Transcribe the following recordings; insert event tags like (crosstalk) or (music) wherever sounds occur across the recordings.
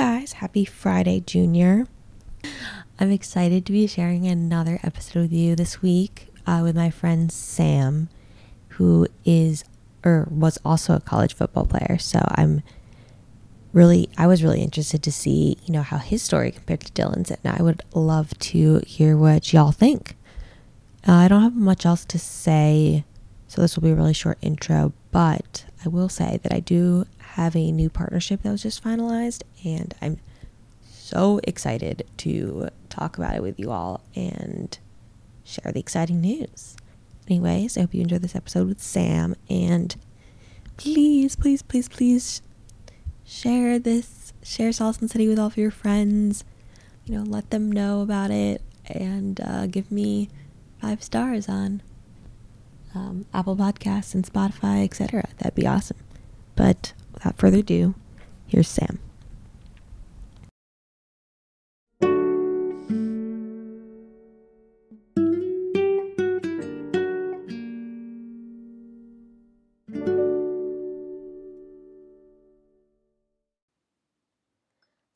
Guys, happy Friday, Junior. I'm excited to be sharing another episode with you this week uh, with my friend Sam, who is or was also a college football player. So I'm really, I was really interested to see, you know, how his story compared to Dylan's, and I would love to hear what y'all think. Uh, I don't have much else to say, so this will be a really short intro, but I will say that I do have a new partnership that was just finalized, and I'm so excited to talk about it with you all and share the exciting news. Anyways, I hope you enjoyed this episode with Sam, and please, please, please, please share this, share Solace City with all of your friends. You know, let them know about it, and uh, give me five stars on um, Apple Podcasts and Spotify, etc. That'd be awesome. But without further ado, here's Sam.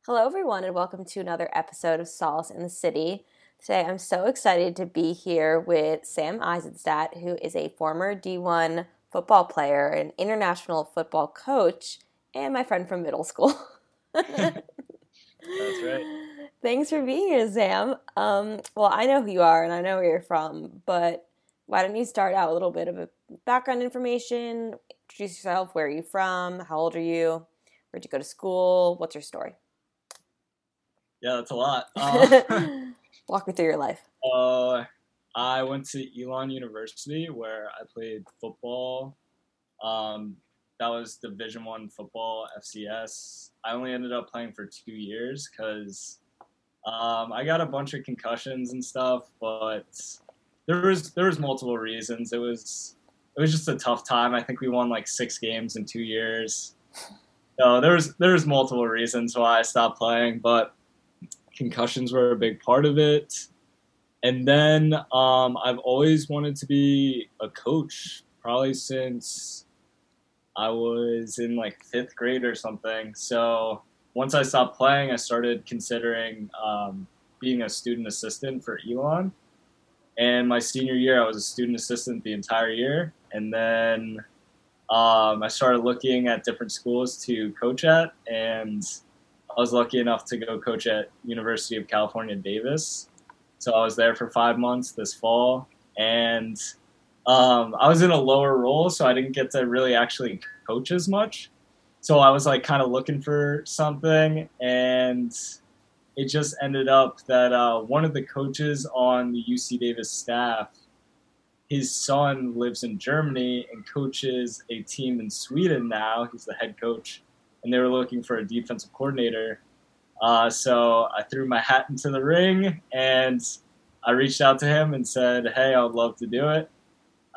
Hello, everyone, and welcome to another episode of Solace in the City. Today, I'm so excited to be here with Sam Eisenstadt, who is a former D1 football player, an international football coach, and my friend from middle school. (laughs) That's right. (laughs) Thanks for being here, Sam. Um, well, I know who you are and I know where you're from, but why don't you start out a little bit of a background information? Introduce yourself. Where are you from? How old are you? Where'd you go to school? What's your story? Yeah, that's a lot. (laughs) Uh, Walk me through your life. uh, I went to Elon University where I played football. Um, that was Division One football, FCS. I only ended up playing for two years because um, I got a bunch of concussions and stuff, but there was there was multiple reasons. It was it was just a tough time. I think we won like six games in two years. So there was there was multiple reasons why I stopped playing, but concussions were a big part of it. And then um, I've always wanted to be a coach, probably since I was in like fifth grade or something. So once I stopped playing, I started considering um, being a student assistant for Elon. And my senior year, I was a student assistant the entire year. And then um, I started looking at different schools to coach at. And I was lucky enough to go coach at University of California, Davis. So I was there for five months this fall. And um, I was in a lower role, so I didn't get to really actually coach as much. So I was like kind of looking for something, and it just ended up that uh, one of the coaches on the UC Davis staff, his son lives in Germany and coaches a team in Sweden now. He's the head coach, and they were looking for a defensive coordinator. Uh, so I threw my hat into the ring and I reached out to him and said, "Hey, I'd love to do it."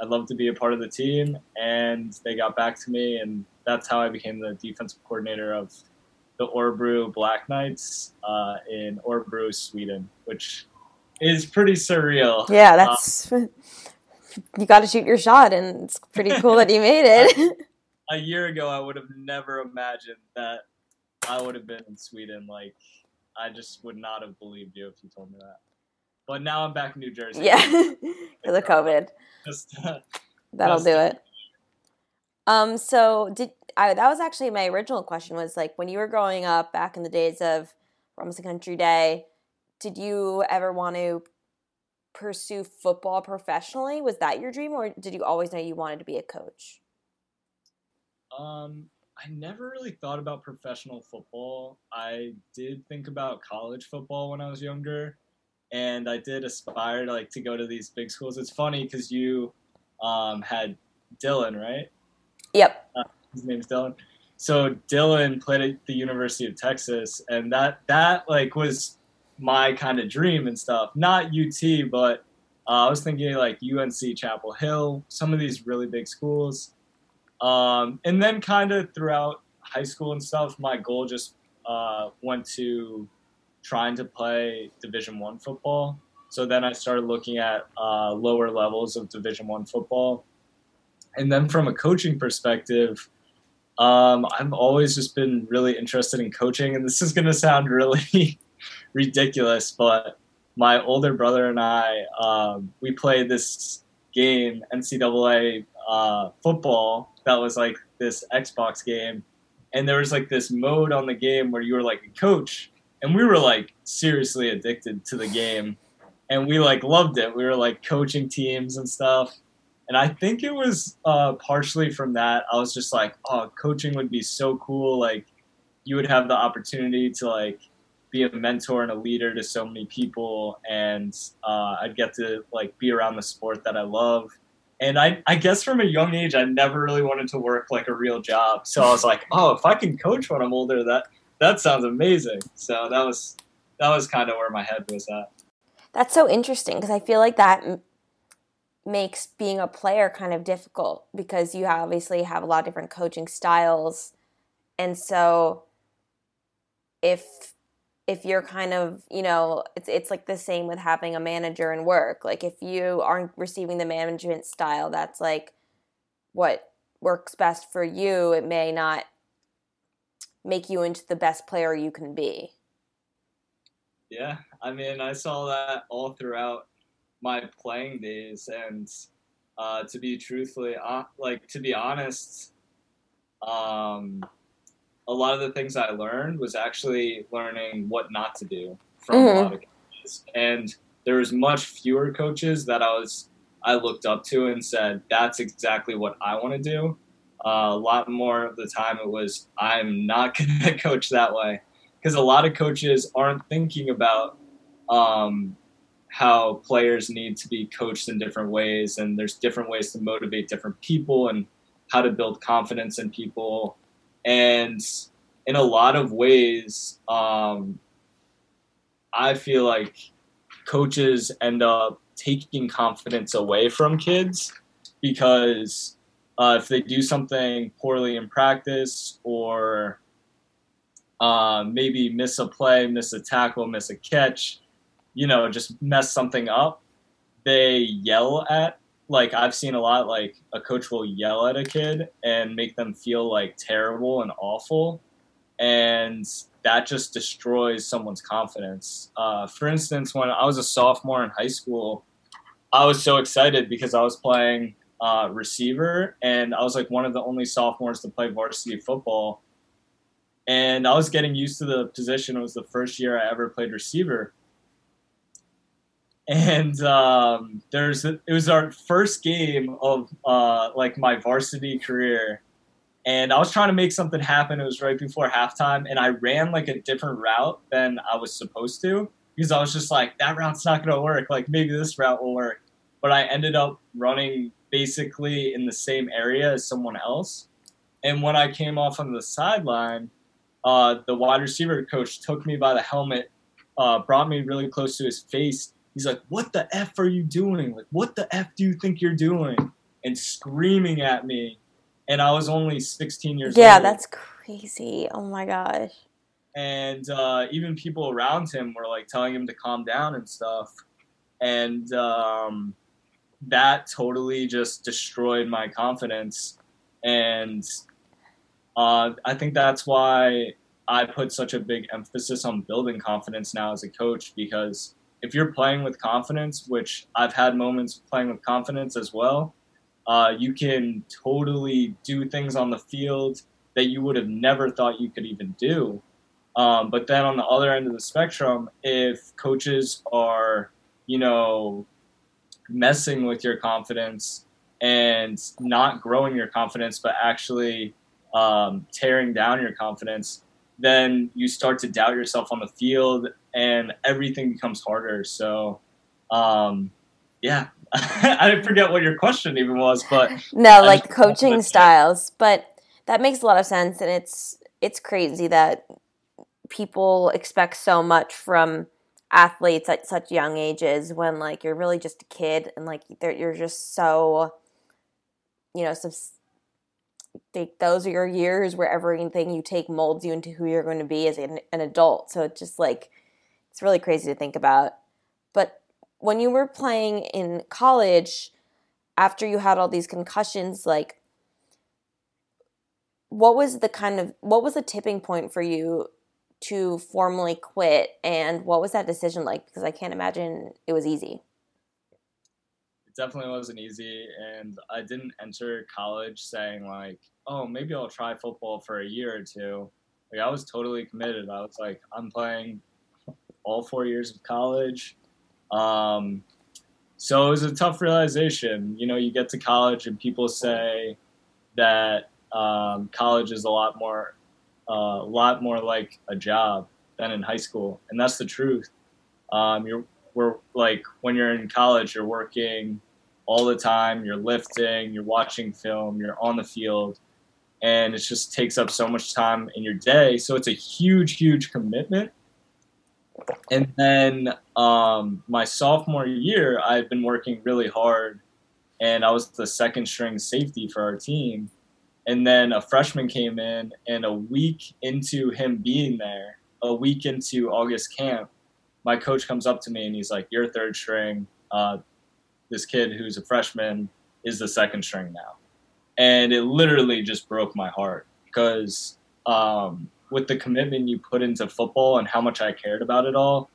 I'd love to be a part of the team. And they got back to me, and that's how I became the defensive coordinator of the Orebro Black Knights uh, in Orebro, Sweden, which is pretty surreal. Yeah, that's. Uh, (laughs) you got to shoot your shot, and it's pretty cool that you made it. (laughs) (laughs) a year ago, I would have never imagined that I would have been in Sweden. Like, I just would not have believed you if you told me that. But now I'm back in New Jersey. Yeah, (laughs) for the COVID. Just, uh, That'll do it. Um, so did I? That was actually my original question. Was like when you were growing up back in the days of Robinson Country Day, did you ever want to pursue football professionally? Was that your dream, or did you always know you wanted to be a coach? Um, I never really thought about professional football. I did think about college football when I was younger, and I did aspire to like to go to these big schools. It's funny because you um, had Dylan, right? Yep. His name's Dylan. So Dylan played at the University of Texas, and that that like was my kind of dream and stuff. Not UT, but uh, I was thinking like UNC Chapel Hill, some of these really big schools. Um, and then kind of throughout high school and stuff, my goal just uh, went to trying to play Division One football. So then I started looking at uh, lower levels of Division One football, and then from a coaching perspective, Um, I've always just been really interested in coaching, and this is going to sound (laughs) really ridiculous, but my older brother and I, um, we played this game, NCAA uh, football, that was like this Xbox game, and there was like this mode on the game where you were like a coach, and we were like seriously addicted to the game, and we like loved it. We were like coaching teams and stuff and I think it was uh, partially from that. I was just like, oh, coaching would be so cool. Like, you would have the opportunity to like be a mentor and a leader to so many people, and uh, I'd get to like be around the sport that I love. And I, I guess from a young age, I never really wanted to work like a real job. So I was like, oh, if I can coach when I'm older, that that sounds amazing. So that was that was kind of where my head was at. That's so interesting because I feel like that makes being a player kind of difficult because you obviously have a lot of different coaching styles and so if if you're kind of you know it's it's like the same with having a manager in work. Like if you aren't receiving the management style that's like what works best for you it may not make you into the best player you can be. Yeah i mean i saw that all throughout my playing days and uh, to be truthfully uh, like to be honest um, a lot of the things i learned was actually learning what not to do from mm-hmm. a lot of coaches. And there was much fewer coaches that i was i looked up to and said that's exactly what i want to do. Uh, a lot more of the time it was i'm not (laughs) going to coach that way. Because a lot of coaches aren't thinking about um, how players need to be coached in different ways and there's different ways to motivate different people and how to build confidence in people and in a lot of ways um, i feel like coaches end up taking confidence away from kids because uh, if they do something poorly in practice or uh, maybe miss a play miss a tackle miss a catch you know, just mess something up, they yell at like I've seen a lot like a coach will yell at a kid and make them feel like terrible and awful and that just destroys someone's confidence. Uh, for instance, when I was a sophomore in high school, I was so excited because I was playing uh, receiver and I was like one of the only sophomores to play varsity football. And I was getting used to the position. It was the first year I ever played receiver and um, there's a, it was our first game of uh, like my varsity career. And i was trying to make something happen. It was right before halftime and i ran like a different route than i was supposed to because i was just like that route's not going to work. Like maybe this route will work. But i ended up running basically in the same area as someone else. And when i came off on the sideline uh, the wide receiver coach took me by the helmet uh, brought me really close to his face He's like, "What the f are you doing? Like, what the f do you think you're doing?" And screaming at me, and I was only 16 years yeah, old. Yeah, that's crazy. Oh my gosh. And uh, even people around him were like telling him to calm down and stuff, and um, that totally just destroyed my confidence. And uh, I think that's why I put such a big emphasis on building confidence now as a coach because if you're playing with confidence, which I've had moments playing with confidence as well, uh, you can totally do things on the field that you would have never thought you could even do. Um, but then on the other end of the spectrum, if coaches are, you know, messing with your confidence and not growing your confidence, but actually um, tearing down your confidence, then you start to doubt yourself on the field and everything becomes harder. So, um, yeah, (laughs) I forget what your question even was, but no, like coaching styles. But that makes a lot of sense, and it's it's crazy that people expect so much from athletes at such young ages when like you're really just a kid and like you're just so you know subs- think those are your years where everything you take molds you into who you're going to be as an, an adult. So it's just like it's really crazy to think about. But when you were playing in college, after you had all these concussions, like what was the kind of what was the tipping point for you to formally quit? And what was that decision like? Because i can't imagine it was easy. It definitely wasn't easy and i didn't enter college saying like oh maybe i'll try football for a year or two. Like i was totally committed. I was like i'm playing all four years of college um, so it was a tough realization you know you get to college and people say that um, college is a lot more uh, a lot more like a job than in high school, and that's the truth. Um, you're we're like when you're in college, you're working all the time. You're lifting, you're watching film, you're on the field, and it just takes up so much time in your day. So it's a huge, huge commitment. And then um, my sophomore year, I had been working really hard, and I was the second string safety for our team. And then a freshman came in, and a week into him being there, a week into August camp, my coach comes up to me and he's like, "You're third string. Uh, this kid who's a freshman is the second string now," and it literally just broke my heart because um, with the commitment you put into football and how much I cared about it all,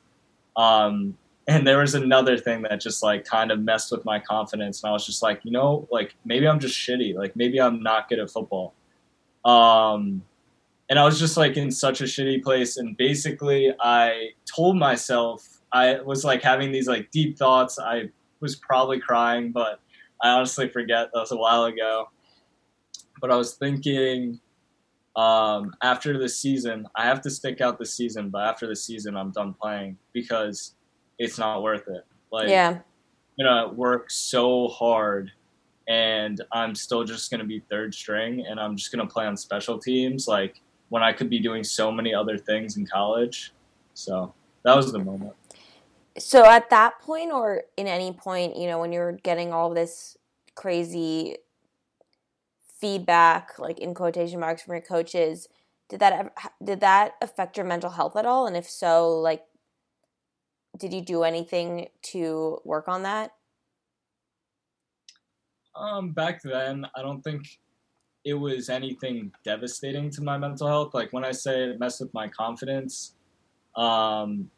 um, and there was another thing that just like kind of messed with my confidence and i was just like you know like maybe i'm just shitty like maybe i'm not good at football. Um and i was just like in such a shitty place and basically i told myself i was like having these like deep thoughts. I was probably crying but i honestly forget that was a while ago. But i was thinking um after the season i have to stick out the season but after the season i'm done playing because it's not worth it. Like, yeah, you know, work so hard, and I'm still just gonna be third string, and I'm just gonna play on special teams, like when I could be doing so many other things in college. So that was the moment. So at that point, or in any point, you know, when you're getting all this crazy feedback, like in quotation marks from your coaches, did that did that affect your mental health at all? And if so, like did you do anything to work on that? Um, back then, I don't think it was anything devastating to my mental health. Like when I say it messed with my confidence, um,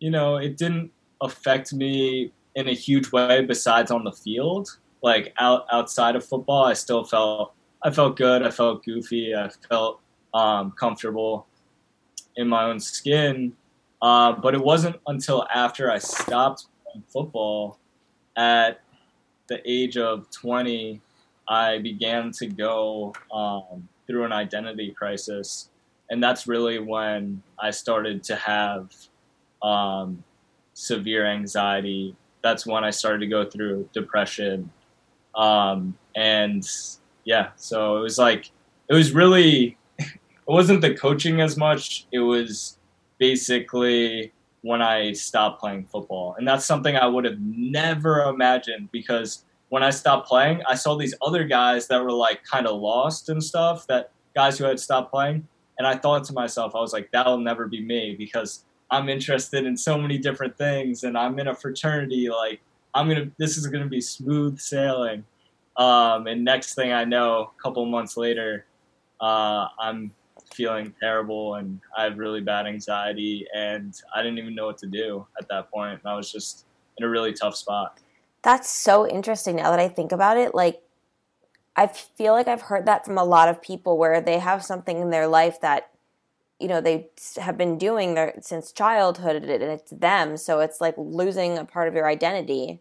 you know, it didn't affect me in a huge way besides on the field. Like out outside of football, I still felt I felt good. I felt goofy. I felt um, comfortable in my own skin. Uh, but it wasn't until after I stopped playing football at the age of 20, I began to go um, through an identity crisis. And that's really when I started to have um, severe anxiety. That's when I started to go through depression. Um, and yeah, so it was like, it was really, it wasn't the coaching as much. It was basically when I stopped playing football. And that's something I would have never imagined because when I stopped playing, I saw these other guys that were like kind of lost and stuff, that guys who had stopped playing. And I thought to myself, I was like, that'll never be me because I'm interested in so many different things and I'm in a fraternity. Like, I'm to, this is to be smooth sailing. Um, and next thing I know, a couple months later, uh, I'm feeling terrible and I have really bad anxiety and I didn't even know what to do at that point. I was just in a really tough spot. That's so interesting now that I think about it. Like, I feel like I've heard that from a lot of people where they have something in their life that, you know, they have been doing there since childhood and it's them. So it's like losing a part of your identity.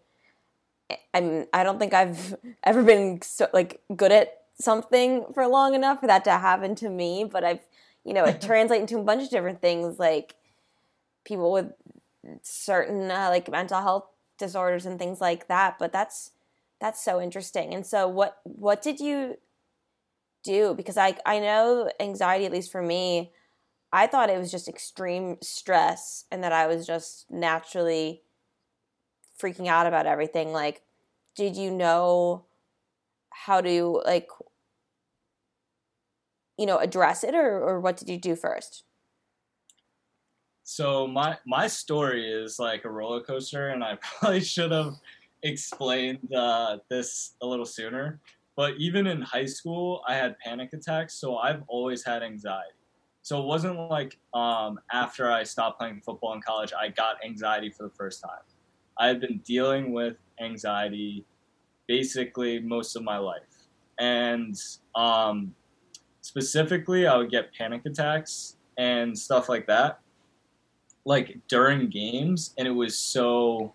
I'm, I don't think I've (laughs) ever been so, like good at something for long enough for that to happen to me, but I've, you know, it (laughs) translates into a bunch of different things like people with certain uh, like mental health disorders and things like that, but that's that's so interesting. And so what what did you do because I I know anxiety at least for me I thought it was just extreme stress and that I was just naturally freaking out about everything. Like did you know how to like you know address it or, or what did you do first? So my my story is like a roller coaster and i (laughs) probably should have explained uh, this a little sooner. But even in high school, I had panic attacks, so I've always had anxiety. So it wasn't like um, after I stopped playing football in college, I got anxiety for the first time. I had been dealing with anxiety basically most of my life. And um, specifically, I would get panic attacks and stuff like that, like during games. And it was so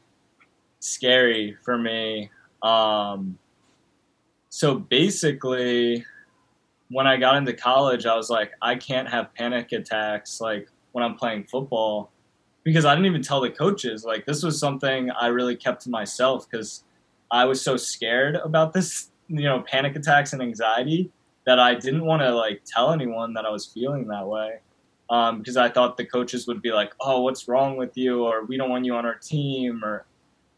scary for me. Um, so basically, when I got into college, I was like, I can't have panic attacks like when I'm playing football because I didn't even tell the coaches. Like this was something I really kept to myself because I was so scared about this, you know, panic attacks and anxiety that I didn't want to like tell anyone that I was feeling that way. Um, because I thought the coaches would be like, "Oh, what's wrong with you?" or "We don't want you on our team," or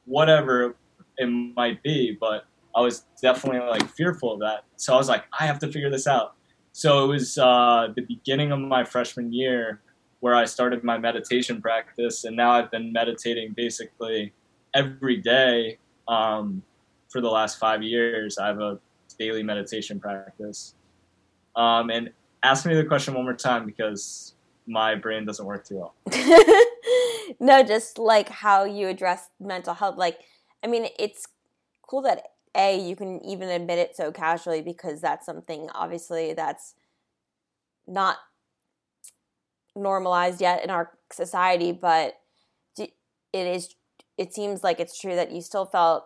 whatever it might be. But I was definitely like fearful of that. So I was like, I have to figure this out. So it was uh, the beginning of my freshman year where I started my meditation practice, and now I've been meditating basically every day um, for the last five years. I have a daily meditation practice. Um, and ask me the question one more time because my brain doesn't work too well. (laughs) no, just like how you address mental health. Like, I mean, it's cool that a you can even admit it so casually because that's something obviously that's not normalized yet in our society but it is it seems like it's true that you still felt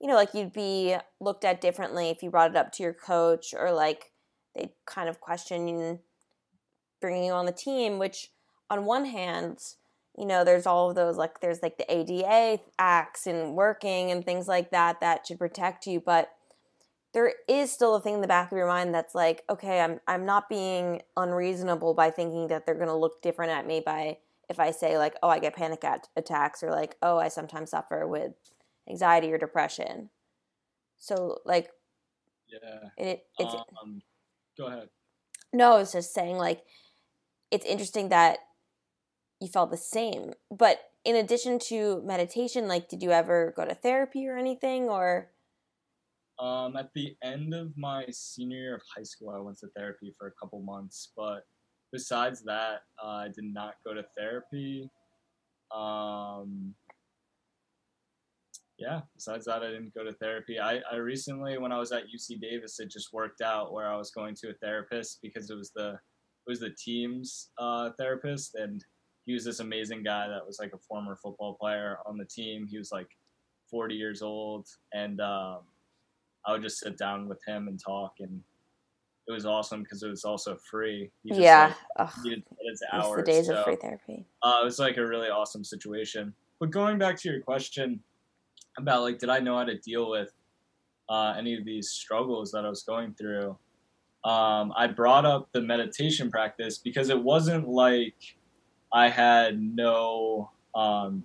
you know like you'd be looked at differently if you brought it up to your coach or like they kind of question bringing you on the team which on one hand you know, there's all of those like there's like the ADA acts and working and things like that that should protect you, but there is still a thing in the back of your mind that's like, okay, I'm I'm not being unreasonable by thinking that they're going to look different at me by if I say like, oh, I get panic attacks or like, oh, I sometimes suffer with anxiety or depression. So like yeah. It it's um, go ahead. No, I was just saying like it's interesting that you felt the same. But in addition to meditation, like did you ever go to therapy or anything or um, at the end of my senior year of high school, I went to therapy for a couple months. But besides that, uh, I did not go to therapy. Um, yeah, besides that, I didn't go to therapy. I, I recently, when I was at UC Davis, it just worked out where I was going to a therapist because it was the it was the team's uh, therapist, and he was this amazing guy that was like a former football player on the team. He was like 40 years old, and um, I would just sit down with him and talk, and it was awesome because it was also free. He just, yeah, like, needed hours. the days so, of free therapy. Uh, it was like a really awesome situation. But going back to your question about like, did I know how to deal with uh, any of these struggles that I was going through? Um, I brought up the meditation practice because it wasn't like I had no, um,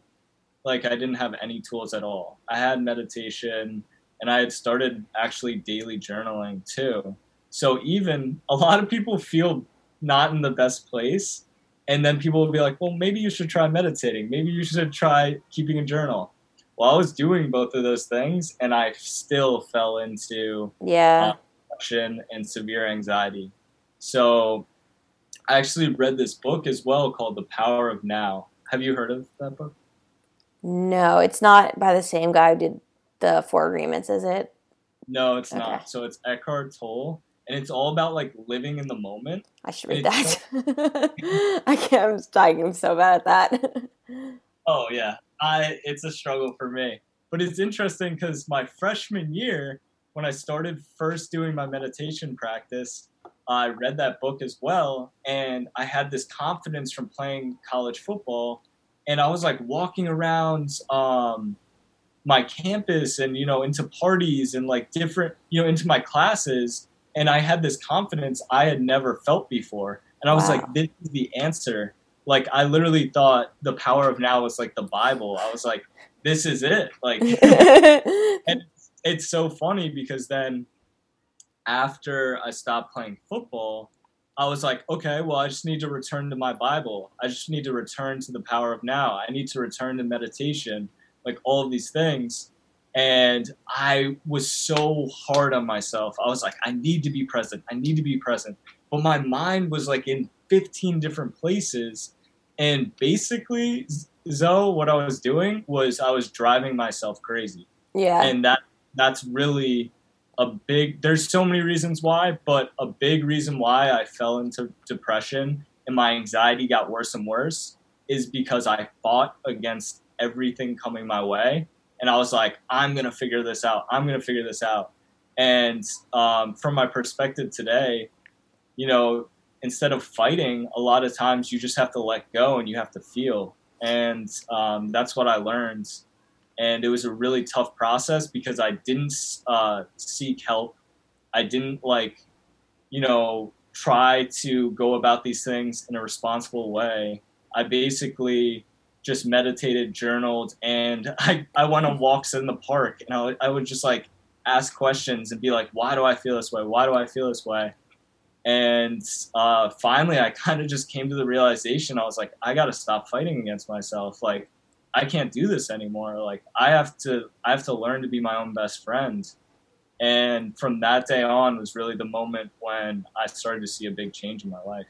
like, I didn't have any tools at all. I had meditation and I had started actually daily journaling too. So even a lot of people feel not in the best place. And then people will be like, well, maybe you should try meditating. Maybe you should try keeping a journal. Well, I was doing both of those things and I still fell into yeah. Uh, depression and severe anxiety. So I actually read this book as well called The Power of Now. Have you heard of that book? No, it's not by the same guy who did the Four Agreements, is it? No, it's okay. not. So it's Eckhart Tolle, and it's all about like living in the moment. I should read that. So- (laughs) I can't. I'm dying. I'm so bad at that. (laughs) oh yeah, I. It's a struggle for me, but it's interesting because my freshman year, when I started first doing my meditation practice, I read that book as well, and I had this confidence from playing college football, and I was like walking around um, my campus and you know into parties and like different you know into my classes, and I had this confidence I had never felt before, and I was wow. like, this is the answer. Like I literally thought the power of now was like the Bible. I was like, this is it. Like, (laughs) and it's so funny because then after I stopped playing football, I was like, okay, well, I just need to return to my Bible. I just need to return to the power of now. I need to return to meditation, like all of these things. And I was so hard on myself. I was like, I need to be present. I need to be present. But my mind was like in 15 different places. And basically, Zoe, what I was doing was I was driving myself crazy. Yeah. And that that's really a big there's so many reasons why, but a big reason why I fell into depression and my anxiety got worse and worse is because I fought against everything coming my way. And I was like, I'm going to figure this out. I'm going to figure this out. And um, from my perspective today, you know, instead of fighting, a lot of times you just have to let go and you have to feel. And um, that's what I learned. And it was a really tough process because I didn't uh, seek help. I didn't like, you know, try to go about these things in a responsible way. I basically just meditated, journaled, and (laughs) I, I went on walks in the park and I, I would just like ask questions and be like, why do I feel this way? Why do I feel this way? And uh, finally, I (laughs) kind of just came to the realization I was like, I got to stop fighting against myself. Like, I can't do this anymore. Like, I have to, I have to learn to be my own best friend. And from that day on was really the moment when I started to see a big change in my life.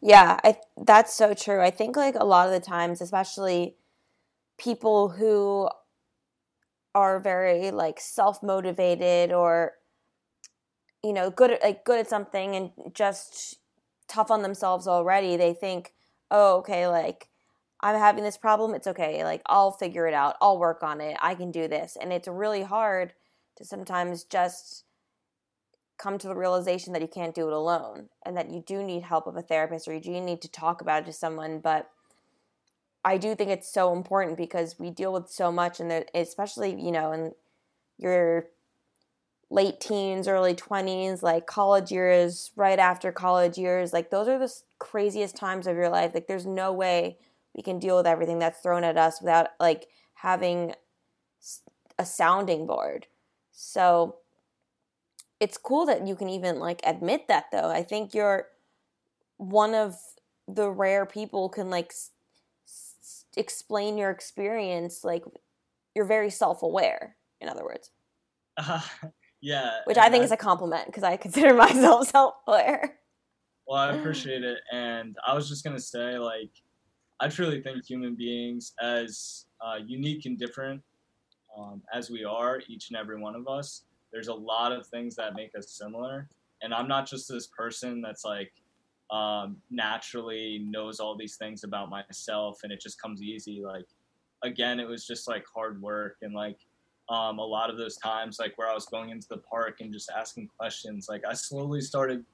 Yeah, I that's so true. I think like a lot of the times, especially people who are very like self-motivated or you know, good like good at something and just tough on themselves already, they think, "Oh, okay, like I'm having this problem, it's okay. Like I'll figure it out. I'll work on it. I can do this." And it's really hard to sometimes just come to the realization that you can't do it alone and that you do need help of a therapist or you do need to talk about it to someone but i do think it's so important because we deal with so much and especially you know in your late teens early 20s like college years right after college years like those are the craziest times of your life like there's no way we can deal with everything that's thrown at us without like having a sounding board so it's cool that you can even like admit that though. I think you're one of the rare people can like s- s- explain your experience like you're very self-aware in other words. Uh, (laughs) yeah. Which I think I, is a compliment because I (laughs) consider myself self-aware. Well, I (laughs) appreciate it and I was just going to say like I truly think human beings as uh, unique and different um, as we are, each and every one of us, there's a lot of things that make us similar. And I'm not just this person that's like um, naturally knows all these things about myself and it just comes easy. Like, again, it was just like hard work and like um, a lot of those times, like where I was going into the park and just asking questions, like I slowly started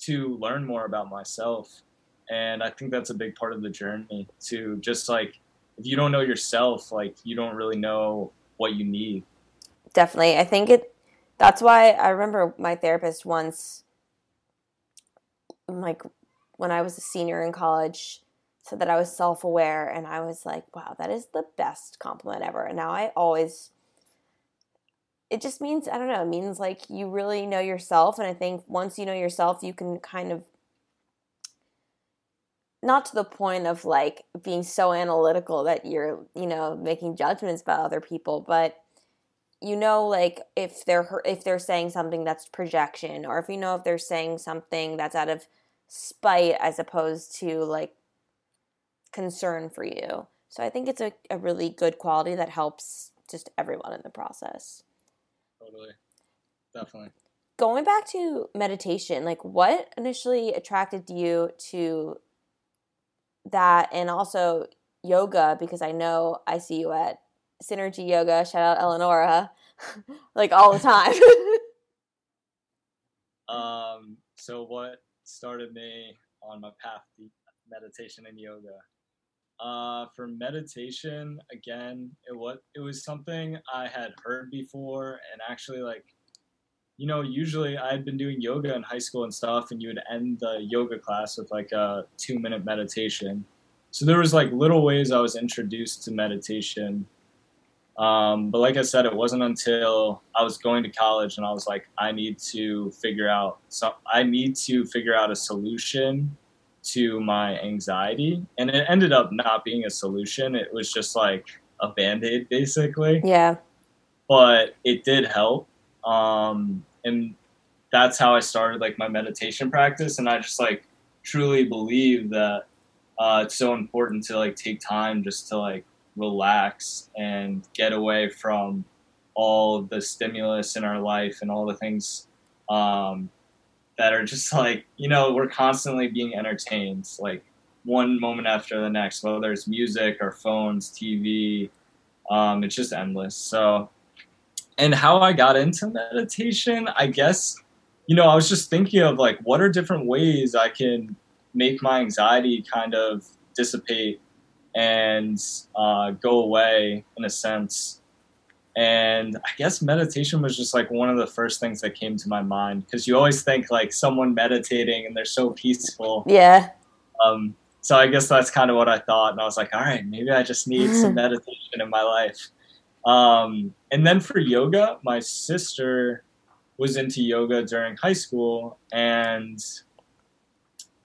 to learn more about myself. And I think that's a big part of the journey to just like, if you don't know yourself, like you don't really know what you need. Definitely. I think it that's why I remember my therapist once like when I was a senior in college said that I was self-aware and I was like, wow, that is the best compliment ever. And now I always it just means I don't know, it means like you really know yourself and I think once you know yourself, you can kind of not to the point of like being so analytical that you're, you know, making judgments about other people, but you know like if they're if they're saying something that's projection or if you know if they're saying something that's out of spite as opposed to like concern for you. So I think it's a, a really good quality that helps just everyone in the process. Totally. Definitely. Going back to meditation, like what initially attracted you to that and also yoga because I know I see you at Synergy Yoga, shout out Eleonora, (laughs) like all the time. (laughs) um, so what started me on my path to meditation and yoga? Uh, for meditation, again, it was it was something I had heard before, and actually, like, you know, usually I had been doing yoga in high school and stuff, and you would end the yoga class with like a two minute meditation. So there was like little ways I was introduced to meditation um, but like I said, it wasn't until I was going to college and I was like, I need to figure out so I need to figure out a solution to my anxiety. And it ended up not being a solution. It was just like a band-aid basically. Yeah. but it did help. Um, and that's how I started like my meditation practice. And I just like truly believe that uh, it's so important to like take time just to like relax and get away from all the stimulus in our life and all the things um, that are just like you know we're constantly being entertained like one moment after the next whether it's music or phones tv um, it's just endless so and how i got into meditation i guess you know i was just thinking of like what are different ways i can make my anxiety kind of dissipate and uh, go away in a sense and I guess meditation was just like one of the first things that came to my mind because you always think like someone meditating and they're so peaceful. Yeah. Um, so I guess that's kind of what I thought, and I was like, all right, maybe I just need some (laughs) meditation in my life. Um, and then for yoga, my sister was into yoga during high school, and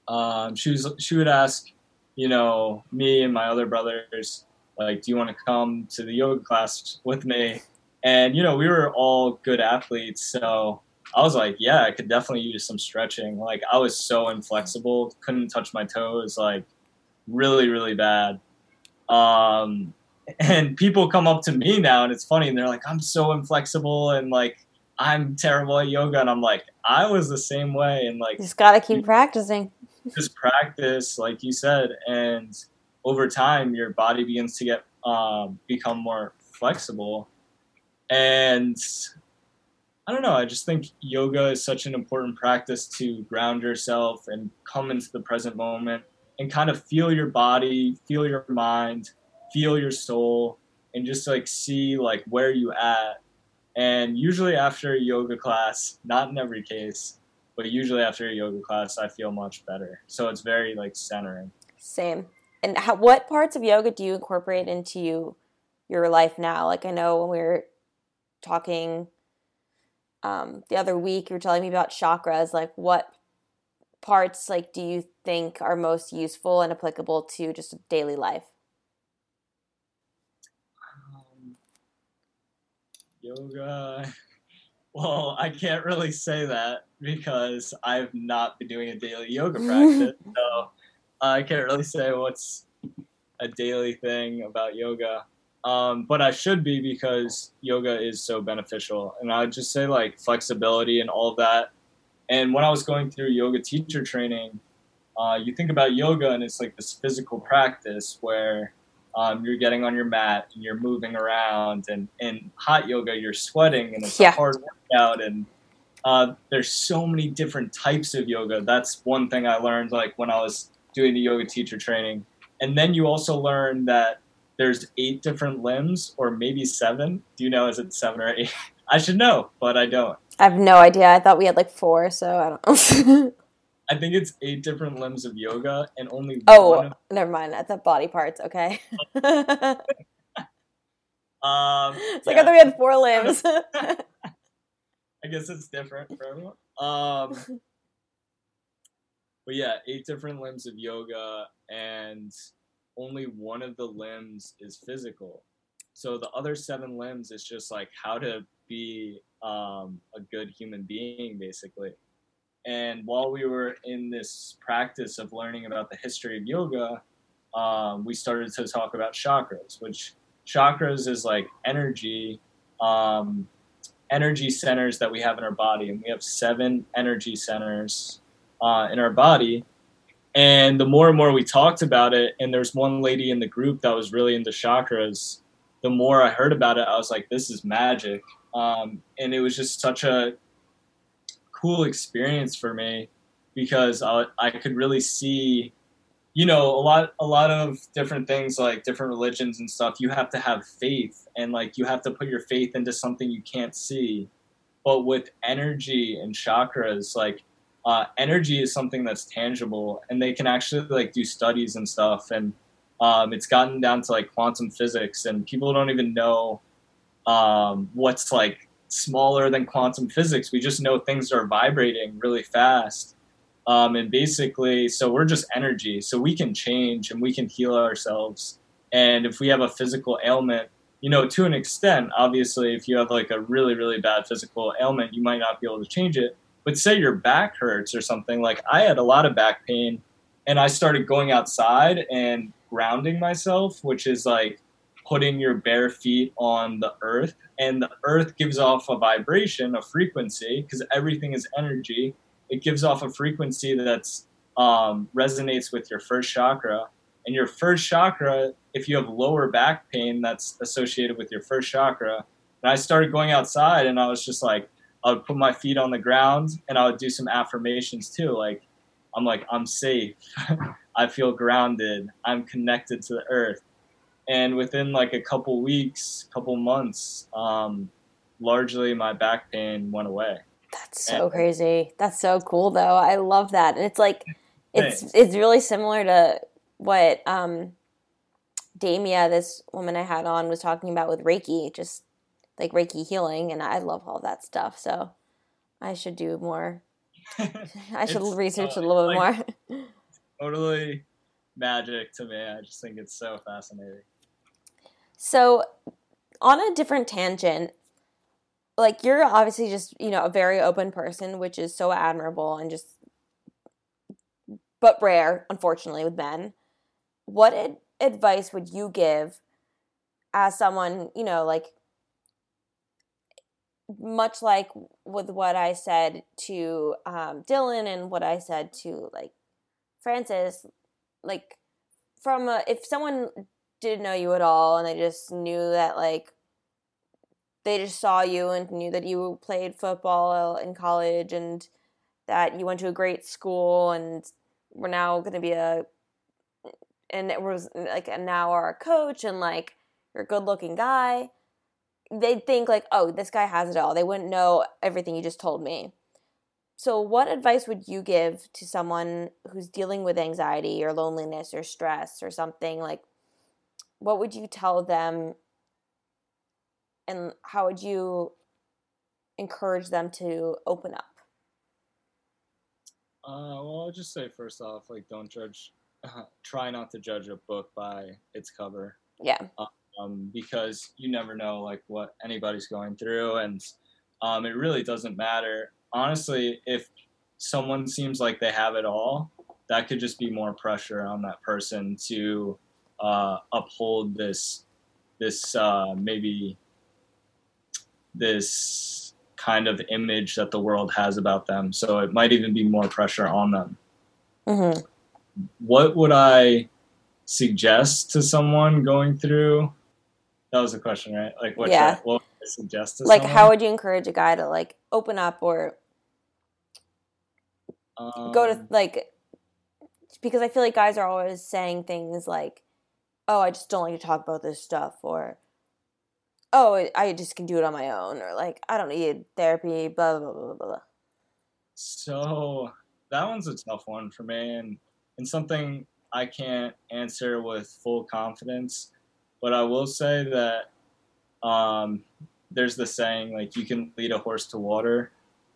um, she was she would ask, you know, me and my other brothers like, do you want to come to the yoga class with me? And, you know, we were all good athletes. So I was like, yeah, I could definitely use some stretching. Like, I was so inflexible, couldn't touch my toes, like, really, really bad. Um, and people come up to me now and it's funny and they're like, I'm so inflexible and like, I'm terrible at yoga. And I'm like, I was the same way. And like, you just got to keep practicing. (laughs) Just practice, like you said. And, over time your body begins to get um, become more flexible and i don't know i just think yoga is such an important practice to ground yourself and come into the present moment and kind of feel your body feel your mind feel your soul and just like see like where you at and usually after a yoga class not in every case but usually after a yoga class i feel much better so it's very like centering same and how, what parts of yoga do you incorporate into you, your life now? Like I know when we were talking um, the other week, you were telling me about chakras. Like what parts like do you think are most useful and applicable to just daily life? Um, yoga. (laughs) Well, I can't really say that because I've not been doing a daily yoga (laughs) practice. so I can't really say what's a daily thing about yoga. Um, but I should be because yoga is so beneficial. And I would just say like flexibility and all of that. And when I was going through yoga teacher training, uh, you think about yoga and it's like this physical practice where um, you're getting on your mat and you're moving around. And in hot yoga, you're sweating and it's yeah. a hard workout. And uh, there's so many different types of yoga. That's one thing I learned like when I was doing the yoga teacher training. And then you also learn that there's eight different limbs or maybe seven. Do you know is it seven or eight? (laughs) I should know, but I don't. I have no idea. I thought we had like four, so I don't know. (laughs) I think it's eight different limbs of yoga and only Oh, of- never mind. I thought body parts, okay. (laughs) um, it's yeah. like I thought we had four limbs. (laughs) (laughs) I guess it's different for everyone. Um, but yeah, eight different limbs of yoga, and only one of the limbs is physical. So the other seven limbs is just like how to be um, a good human being, basically. And while we were in this practice of learning about the history of yoga, um, we started to talk about chakras, which chakras is like energy, um, energy centers that we have in our body, and we have seven energy centers uh, in our body. And the more and more we talked about it, and there's one lady in the group that was really into chakras, the more I heard about it, I was like, this is magic. Um, and it was just such a cool experience for me because I, I could really see you know a lot a lot of different things like different religions and stuff. You have to have faith and like you have to put your faith into something you can't see. But with energy and chakras like uh, energy is something that's tangible and they can actually like do studies and stuff. And um, it's gotten down to like quantum physics and people don't even know um, what's like smaller than quantum physics we just know things are vibrating really fast um, and basically so we're just energy so we can change and we can heal ourselves and if we have a physical ailment you know, to an extent, obviously, if you have like a really, really bad physical ailment, you might not be able to change it. But say your back hurts or something, like I had a lot of back pain and I started going outside and grounding myself, which is like putting your bare feet on the earth. And the earth gives off a vibration, a frequency, because everything is energy. It gives off a frequency that's um, resonates with your first chakra. And your first chakra, if you have lower back pain, that's associated with your first chakra. And I started going outside and I was just like, I would put my feet on the ground and I would do some affirmations too. Like, I'm like, I'm safe. (laughs) I feel grounded. I'm connected to the earth. And within like a couple weeks, couple months, um, largely my back pain went away. That's so and, crazy. That's so cool though. I love that. And it's like (laughs) it's thanks. it's really similar to what um Damia, this woman I had on, was talking about with Reiki, just like Reiki healing, and I love all that stuff. So I should do more. (laughs) I should research uh, a little bit like, more. totally magic to me. I just think it's so fascinating. So, on a different tangent, like you're obviously just, you know, a very open person, which is so admirable and just but rare, unfortunately, with men. What ad- advice would you give as someone, you know, like much like with what I said to um, Dylan and what I said to like Francis, like from a, if someone didn't know you at all and they just knew that like they just saw you and knew that you played football in college and that you went to a great school and we're now going to be a and it was like now are a coach and like you're a good looking guy. They'd think like oh this guy has it all. They wouldn't know everything you just told me. So what advice would you give to someone who's dealing with anxiety or loneliness or stress or something like what would you tell them and how would you encourage them to open up uh, well, I'll just say first off, like, don't judge. Uh, (laughs) try not to judge a book by its cover. Yeah. Um, because you never know like what anybody's going through, and um, it really doesn't matter. Honestly, if someone seems like they have it all, that could just be more pressure on that person to uh, uphold this this uh, maybe this kind of image that the world has about them. So it might even be more pressure on them. Mm-hmm. What would I suggest to someone going through? That was the question, right? Like, what, yeah. what would I suggest to Like, someone? how would you encourage a guy to, like, open up or um, go to, um, like, because I feel like guys are always saying things like, oh, I just don't like to talk about this stuff, or oh, I just can do it on my own, or like I don't need therapy, blah blah blah blah blah. So that one's a tough one for me, and and something I can't answer with full confidence. But I will say that um, there's the saying like you can lead a horse to water,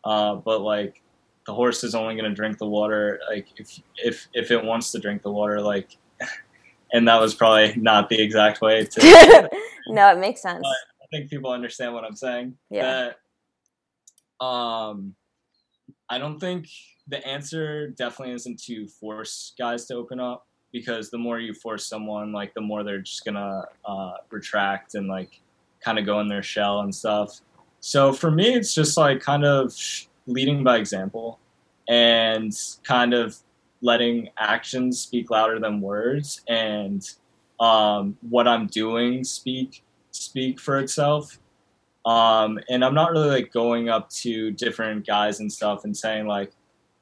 uh, but like the horse is only going to drink the water like if if if it wants to drink the water like and that was probably not the exact way to (laughs) no, it makes sense. I think people understand what I'm saying. Yeah. That, um, I don't think the answer definitely isn't to force guys to open up because the more you force someone, like the more they're just gonna uh, retract and like kind of go in their shell and stuff. So for me, it's just like kind of leading by example and kind of letting actions speak louder than words and um, what I'm doing speak speak for itself. Um, and I'm not really like going up to different guys and stuff and saying like,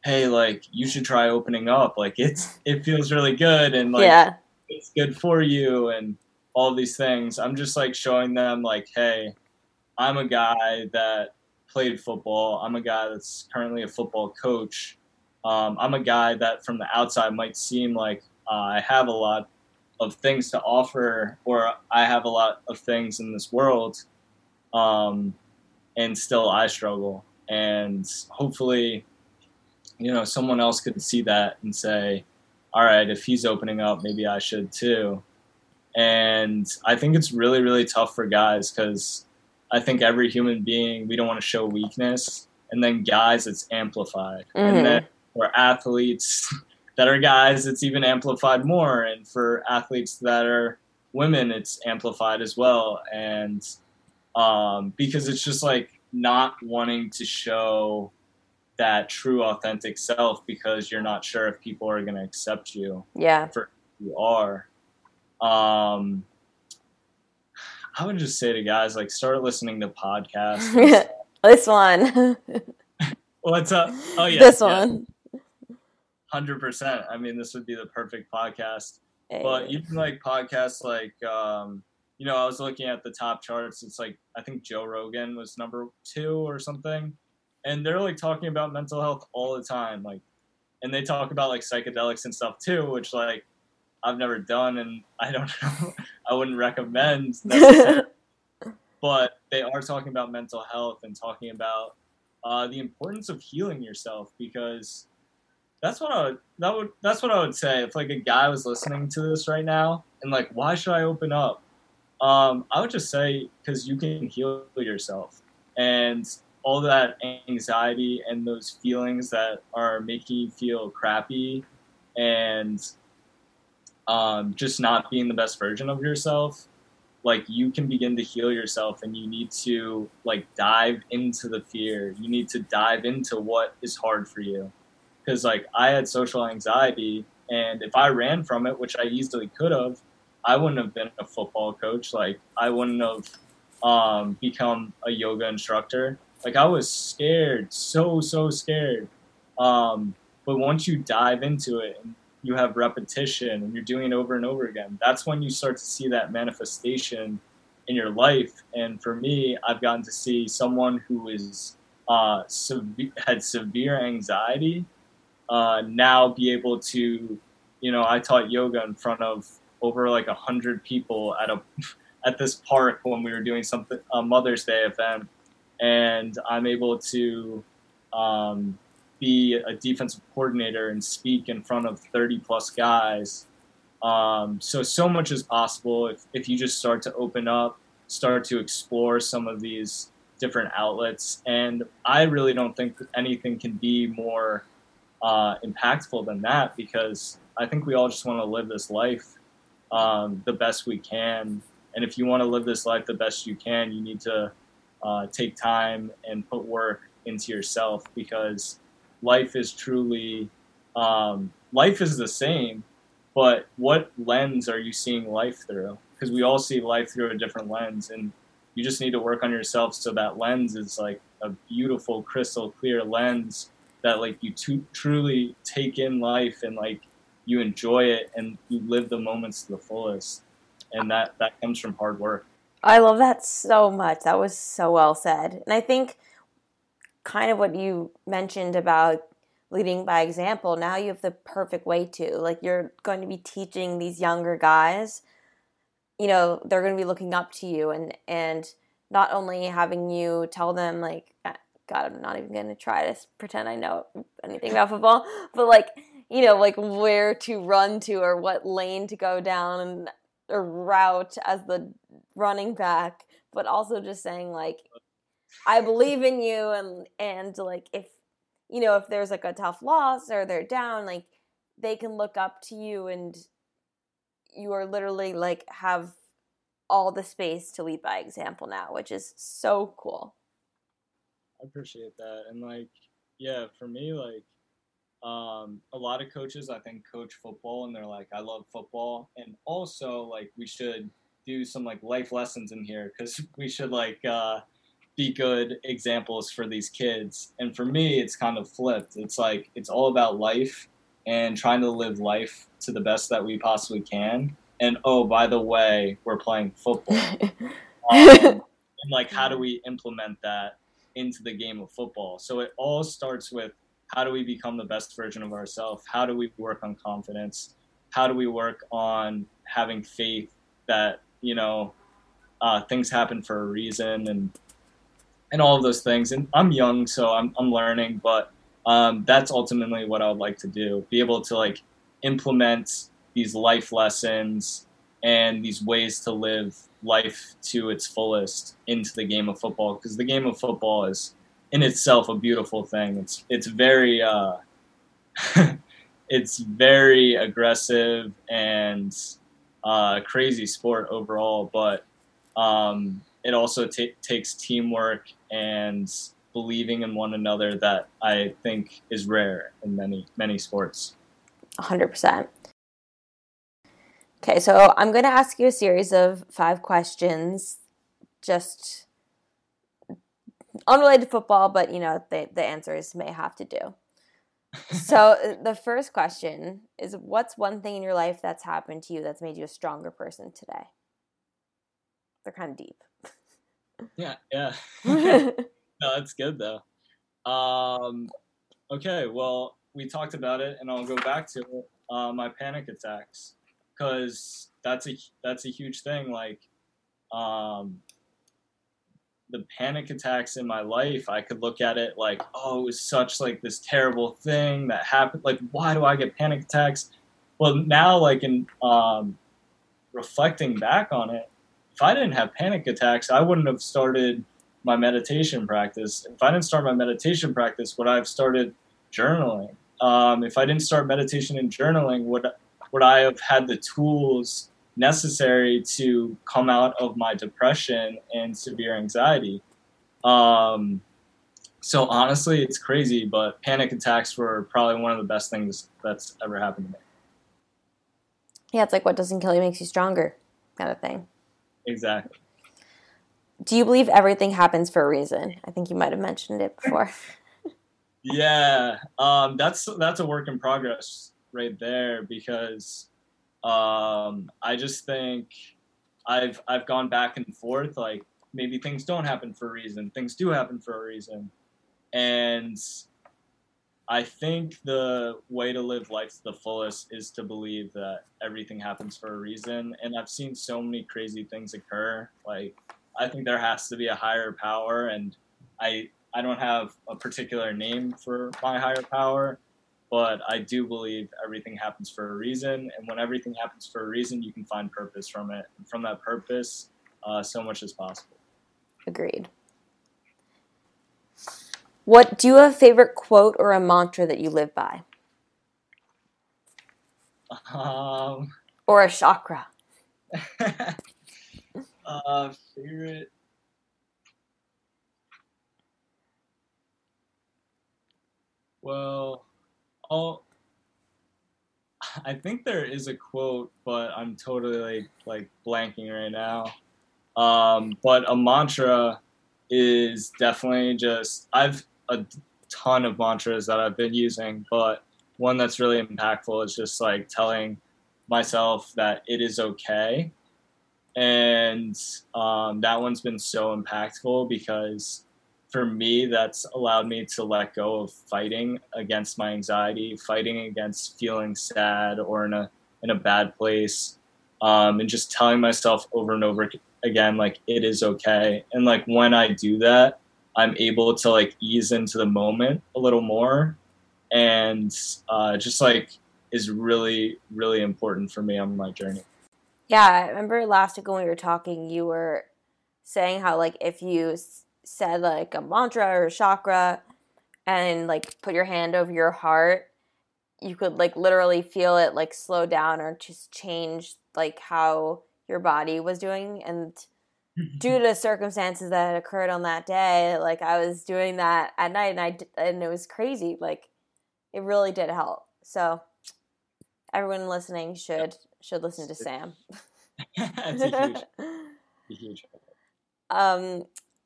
"Hey, like you should try opening up. Like it's it feels really good and like yeah. it's good for you and all these things." I'm just like showing them like, "Hey, I'm a guy that played football. I'm a guy that's currently a football coach. Um, I'm a guy that from the outside might seem like uh, I have a lot of things to offer, or I have a lot of things in this world, um, and still I struggle. And hopefully, you know, someone else could see that and say, all right, if he's opening up, maybe I should too. And I think it's really, really tough for guys because I think every human being, we don't want to show weakness. And then guys, it's amplified. Mm-hmm. And then for athletes (laughs) that are guys, it's even amplified more. And for athletes that are women, it's amplified as well. And um, because it's just like not wanting to show that true, authentic self because you're not sure if people are going to accept you Yeah. for who you are. Um, I would just say to guys like start listening to podcasts. (laughs) this one. (laughs) What's up? Oh yeah, this yeah, one. Hundred percent. I mean, this would be the perfect podcast. Hey. But even like podcasts, like um, you know, I was looking at the top charts. It's like I think Joe Rogan was number two or something, and they're like talking about mental health all the time. Like, and they talk about like psychedelics and stuff too, which like I've never done, and I don't (laughs) know. I wouldn't recommend. (laughs) but they are talking about mental health and talking about uh, the importance of healing yourself because that's what I would that would that's what I would say if like a guy was listening to this right now and like why should I open up? Um, I would just say because you can heal yourself. And all that anxiety and those feelings that are making you feel crappy and um, just not being the best version of yourself like you can begin to heal yourself and you need to like dive into the fear. You need to dive into what is hard for you because like i had social anxiety and if i ran from it which i easily could have i wouldn't have been a football coach. Like i wouldn't have um, become a yoga instructor. Like i was scared so so scared. Um, but once you dive into it and you have repetition and you're doing it over and over again that's when you start to see that manifestation in your life. And for me i've gotten to see someone who is uh, seve- had severe anxiety uh, now be able to you know i taught yoga in front of over like a hundred people at a (laughs) at this park when we were doing something a mother's day event and i'm able to um, be a defensive coordinator and speak in front of 30 plus guys. Um, so, so much is possible if, if you just start to open up, start to explore some of these different outlets. And I really don't think anything can be more uh, impactful than that because I think we all just want to live this life um, the best we can. And if you want to live this life the best you can, you need to uh, take time and put work into yourself because life is truly um, life is the same but what lens are you seeing life through because we all see life through a different lens and you just need to work on yourself so that lens is like a beautiful crystal clear lens that like you truly take in life and like you enjoy it and you live the moments to the fullest and that that comes from hard work I love that so much. That was so well said. And I think kind of what you mentioned about leading by example, now you have the perfect way to. Like you're going to be teaching these younger guys, you know, they're going to be looking up to you and and not only having you tell them like god, I'm not even going to try to pretend I know anything about football, but like, you know, like where to run to or what lane to go down and or route as the running back, but also just saying like I believe in you and and like if you know if there's like a tough loss or they're down like they can look up to you and you are literally like have all the space to lead by example now, which is so cool. I appreciate that. And like, yeah, for me, like, um, a lot of coaches I think coach football and they're like, I love football, and also like we should do some like life lessons in here because (laughs) we should like uh, be good examples for these kids. And for me, it's kind of flipped. It's like it's all about life and trying to live life to the best that we possibly can. And oh, by the way, we're playing football. (laughs) Um, and like, how do we implement that into the game of football? So it all starts with how do we become the best version of ourselves? How do we work on confidence? How do we work on having faith that you know uh, things happen for a reason and and all of those things. And I'm young, so I'm I'm learning, but um, that's ultimately what I would like to do: be able to like implement these life lessons and these ways to live life to its fullest into the game of football because the game of football is in itself a beautiful thing. It's it's very uh, (laughs) it's very aggressive and uh, crazy sport overall, but um, it also t- takes teamwork and believing in one another that I think is rare in many many sports. 100%. Okay, so I'm going to ask you a series of five questions, just unrelated to football, but you know, the, the answers may have to do. (laughs) so, the first question is What's one thing in your life that's happened to you that's made you a stronger person today? They're kind of deep. Yeah, yeah. (laughs) (laughs) no, that's good though. Um, okay, well, we talked about it, and I'll go back to it. Uh, my panic attacks because that's a that's a huge thing. Like, um, the panic attacks in my life, I could look at it like, oh, it was such like this terrible thing that happened. Like, why do I get panic attacks? Well, now, like in um, reflecting back on it, if I didn't have panic attacks, I wouldn't have started my meditation practice. If I didn't start my meditation practice, would I have started journaling? Um, if I didn't start meditation and journaling, would would I have had the tools necessary to come out of my depression and severe anxiety? Um, so honestly, it's crazy, but panic attacks were probably one of the best things that's ever happened to me. Yeah, it's like what doesn't kill you makes you stronger, kind of thing. Exactly. Do you believe everything happens for a reason? I think you might have mentioned it before. (laughs) yeah, um, that's that's a work in progress right there because um, I just think I've I've gone back and forth. Like maybe things don't happen for a reason, things do happen for a reason, and I think the way to live life to the fullest is to believe that everything happens for a reason. And I've seen so many crazy things occur. Like I think there has to be a higher power, and I I don't have a particular name for my higher power, but I do believe everything happens for a reason, and when everything happens for a reason, you can find purpose from it. And from that purpose, uh, so much is possible. Agreed. What do you have a favorite quote or a mantra that you live by? Um, or a chakra? (laughs) uh, favorite Well, I'll, (laughs) I think there is a quote, but I'm totally like, like blanking right now. Um, but a mantra is definitely just I've a ton of mantras that I've been using, but one that's really impactful is just like telling myself that it is okay. And um, that one's been so impactful because for me, that's allowed me to let go of fighting against my anxiety, fighting against feeling sad or in a in a bad place, um, and just telling myself over and over again like it is okay. And like when I do that, I'm able to like ease into the moment a little more, and uh, just like is really really important for me on my journey. Yeah, I remember last week when we were talking, you were saying how like if you said like a mantra or a chakra and like put your hand over your heart, you could like literally feel it like slow down or just change like how your body was doing. And due to circumstances that had occurred on that day like i was doing that at night and i and it was crazy like it really did help. So everyone listening should should listen to sam. (laughs) That's a huge, (laughs) a huge. um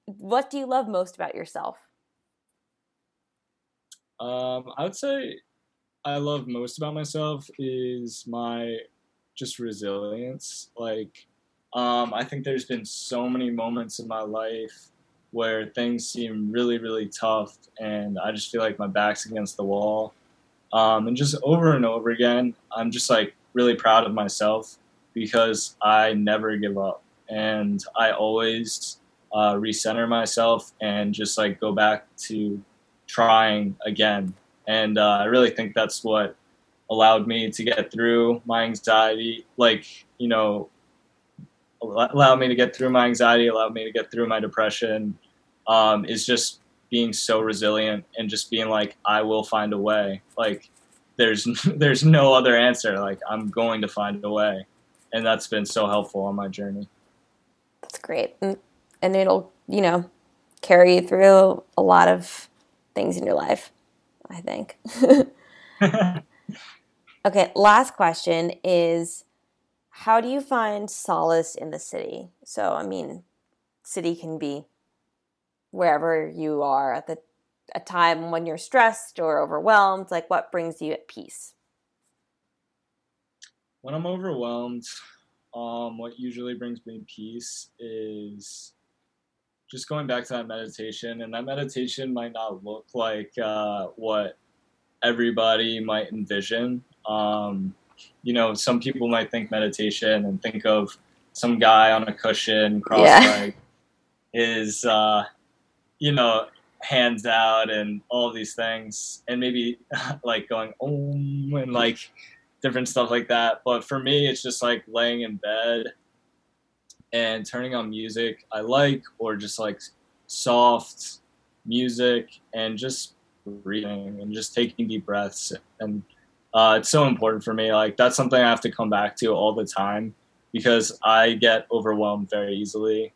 what do you love most about yourself? Um, I would say I love most about myself is my just resilience. Like, um, I think there's been so many moments in my life where things seem really, really tough, and I just feel like my back's against the wall. Um, and just over and over again, I'm just like really proud of myself because I never give up, and I always uh, recenter myself and just like go back to trying again. And uh, I really think that's what allowed me to get through my anxiety. Like, you know, allowed me to get through my anxiety, allowed me to get through my depression, um, is just being so resilient and just being like, I will find a way. Like, there's (laughs) there's no other answer. Like, I'm going to find a way, and that's been so helpful on my journey. That's great, and it'll you know carry you through a lot of things in your life. I think. (laughs) okay, last question is how do you find solace in the city? So, I mean, city can be wherever you are at the a time when you're stressed or overwhelmed. Like, what brings you at peace? When I'm overwhelmed, um, what usually brings me peace is just going back to that meditation. And that meditation might not look like uh, what everybody might envision. Um, you know, some people might think meditation and think of some guy on a cushion, cross yeah. is, uh, you know, hands out and all these things, and maybe (laughs) like going om and like different stuff like that. But for me, it's just like laying in bed and turning on music I like, or just like soft music and just breathing and just taking deep breaths and uh, it's so important for me. Like that's something I have to come back to all the time because I get overwhelmed very easily,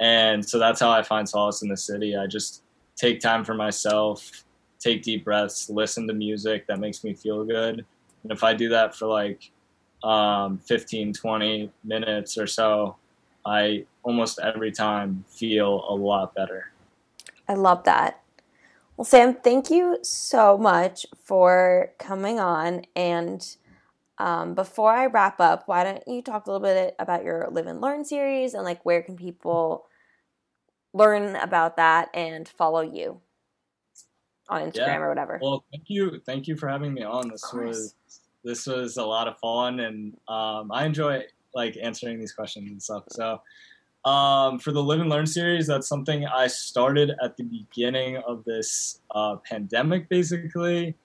and so that's how I find solace in the city. I just take time for myself, take deep breaths, listen to music that makes me feel good, and if I do that for like um, 15, 20 minutes or so, I almost every time feel a lot better. I love that. Well, Sam, thank you so much for coming on. And um, before I wrap up, why don't you talk a little bit about your Live and Learn series and like where can people learn about that and follow you on Instagram yeah. or whatever? Well, thank you, thank you for having me on. This was this was a lot of fun, and um, I enjoy like answering these questions and stuff. So um, for the Live and Learn series, that's something I started at the beginning of this uh, pandemic, basically.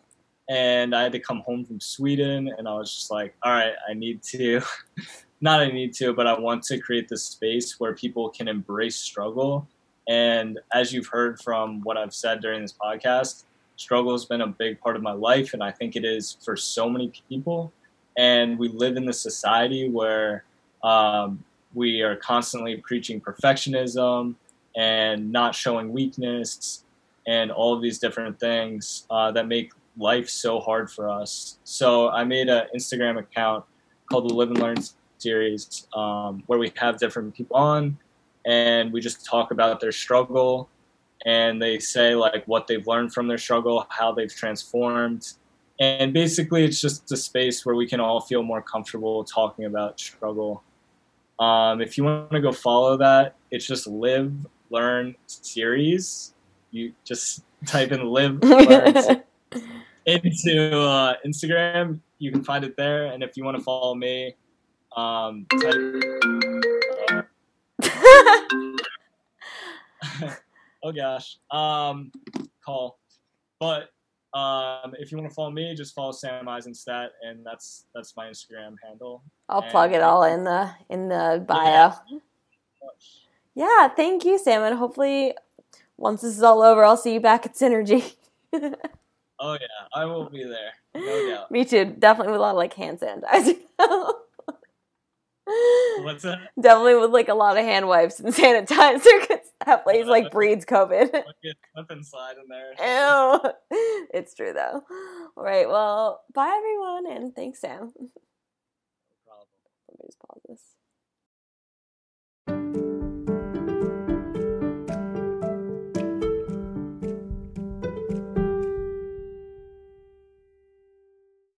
And I had to come home from Sweden, and I was just like, all right, I need to, (laughs) not I need to, but I want to create this space where people can embrace struggle. And as you've heard from what I've said during this podcast, struggle has been a big part of my life, and I think it is for so many people. And we live in this society where um, we are constantly preaching perfectionism and not showing weakness and all of these different things uh, that make life so hard for us. So I made an Instagram account called the Live and Learn series um, where we have different people on and we just talk about their struggle and they say like what they've learned from their struggle, how they've transformed. And basically, it's just a space where we can all feel more comfortable talking about struggle um, if you want to go follow that, it's just live learn series. You just type in live (laughs) learn into uh, Instagram. You can find it there. And if you want to follow me, um, type. (laughs) (laughs) oh gosh. Um, call. But um, if you want to follow me, just follow Sam Eisenstat, and that's that's my Instagram handle. I'll and plug it all in the in the bio. Yeah. yeah, thank you, Sam, and hopefully once this is all over, I'll see you back at Synergy. (laughs) oh yeah, I will be there, no doubt. Me too. Definitely with a lot of like hand sanitizer. (laughs) What's that? Definitely with like a lot of hand wipes and (laughs) sanitizer because that place like breeds COVID. Slip (laughs) and slide in there. Ew. (laughs) It's true though. All right. Well, bye everyone, and thanks, Sam. No problem. Let me just pause this.